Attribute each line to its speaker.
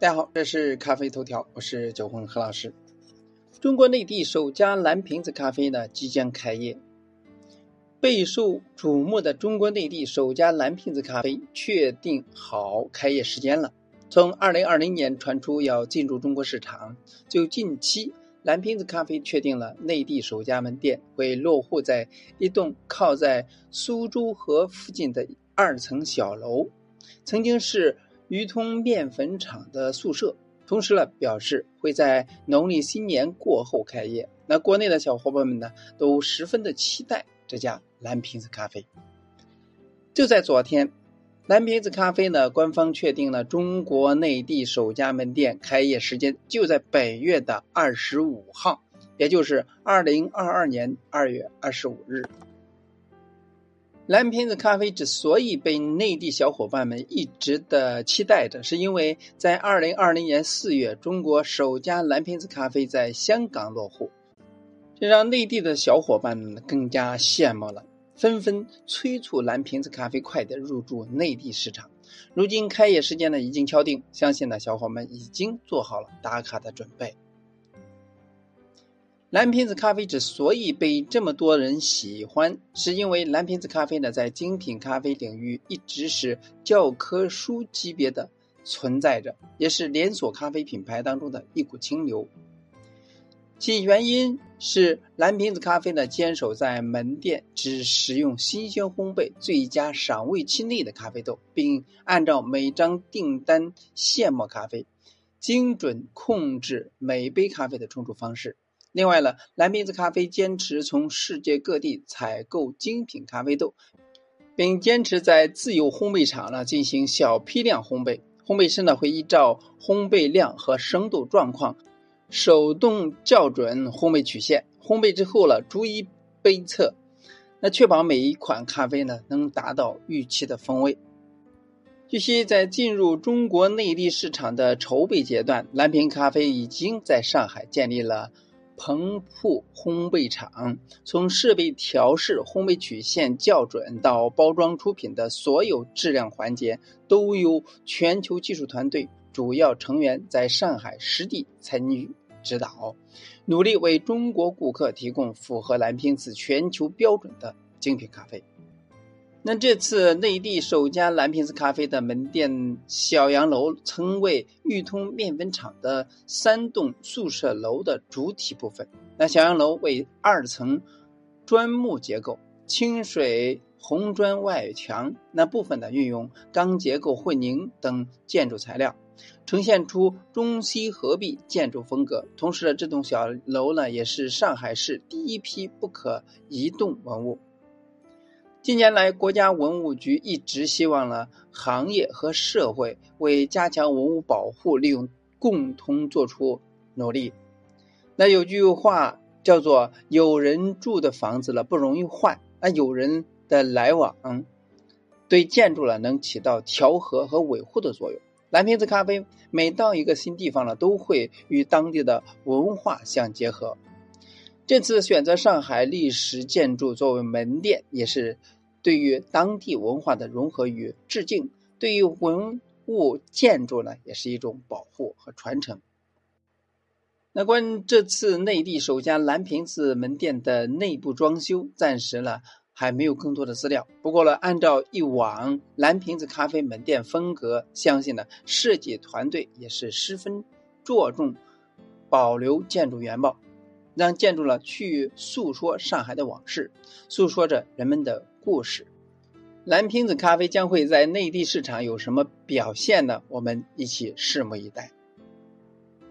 Speaker 1: 大家好，这是咖啡头条，我是九红何老师。中国内地首家蓝瓶子咖啡呢即将开业，备受瞩目的中国内地首家蓝瓶子咖啡确定好开业时间了。从二零二零年传出要进入中国市场，就近期蓝瓶子咖啡确定了内地首家门店会落户在一栋靠在苏州河附近的二层小楼，曾经是。裕通面粉厂的宿舍，同时呢表示会在农历新年过后开业。那国内的小伙伴们呢都十分的期待这家蓝瓶子咖啡。就在昨天，蓝瓶子咖啡呢官方确定了中国内地首家门店开业时间，就在本月的二十五号，也就是二零二二年二月二十五日。蓝瓶子咖啡之所以被内地小伙伴们一直的期待着，是因为在二零二零年四月，中国首家蓝瓶子咖啡在香港落户，这让内地的小伙伴们更加羡慕了，纷纷催促蓝瓶子咖啡快点入驻内地市场。如今开业时间呢已经敲定，相信呢小伙伴们已经做好了打卡的准备。蓝瓶子咖啡之所以被这么多人喜欢，是因为蓝瓶子咖啡呢，在精品咖啡领域一直是教科书级别的存在着，也是连锁咖啡品牌当中的一股清流。其原因是蓝瓶子咖啡呢，坚守在门店只使用新鲜烘焙、最佳赏味期内的咖啡豆，并按照每张订单现磨咖啡，精准控制每杯咖啡的冲煮方式。另外呢，蓝瓶子咖啡坚持从世界各地采购精品咖啡豆，并坚持在自有烘焙厂呢进行小批量烘焙。烘焙师呢会依照烘焙量和生度状况，手动校准烘焙曲线。烘焙之后呢，逐一杯测，那确保每一款咖啡呢能达到预期的风味。据悉，在进入中国内地市场的筹备阶段，蓝瓶咖啡已经在上海建立了。棚铺烘焙厂从设备调试、烘焙曲线校准到包装出品的所有质量环节，都由全球技术团队主要成员在上海实地参与指导，努力为中国顾客提供符合蓝瓶子全球标准的精品咖啡。那这次内地首家蓝瓶子咖啡的门店小洋楼，曾为裕通面粉厂的三栋宿舍楼的主体部分。那小洋楼为二层砖木结构，清水红砖外墙，那部分呢运用钢结构混凝等建筑材料，呈现出中西合璧建筑风格。同时呢，这栋小楼呢也是上海市第一批不可移动文物。近年来，国家文物局一直希望呢，行业和社会为加强文物保护利用共同做出努力。那有句话叫做“有人住的房子了不容易换”，那有人的来往对建筑了能起到调和和维护的作用。蓝瓶子咖啡每到一个新地方了，都会与当地的文化相结合。这次选择上海历史建筑作为门店，也是对于当地文化的融合与致敬，对于文物建筑呢，也是一种保护和传承。那关于这次内地首家蓝瓶子门店的内部装修，暂时呢还没有更多的资料。不过呢，按照以往蓝瓶子咖啡门店风格，相信呢设计团队也是十分着重保留建筑原貌。让建筑了去诉说上海的往事，诉说着人们的故事。蓝瓶子咖啡将会在内地市场有什么表现呢？我们一起拭目以待。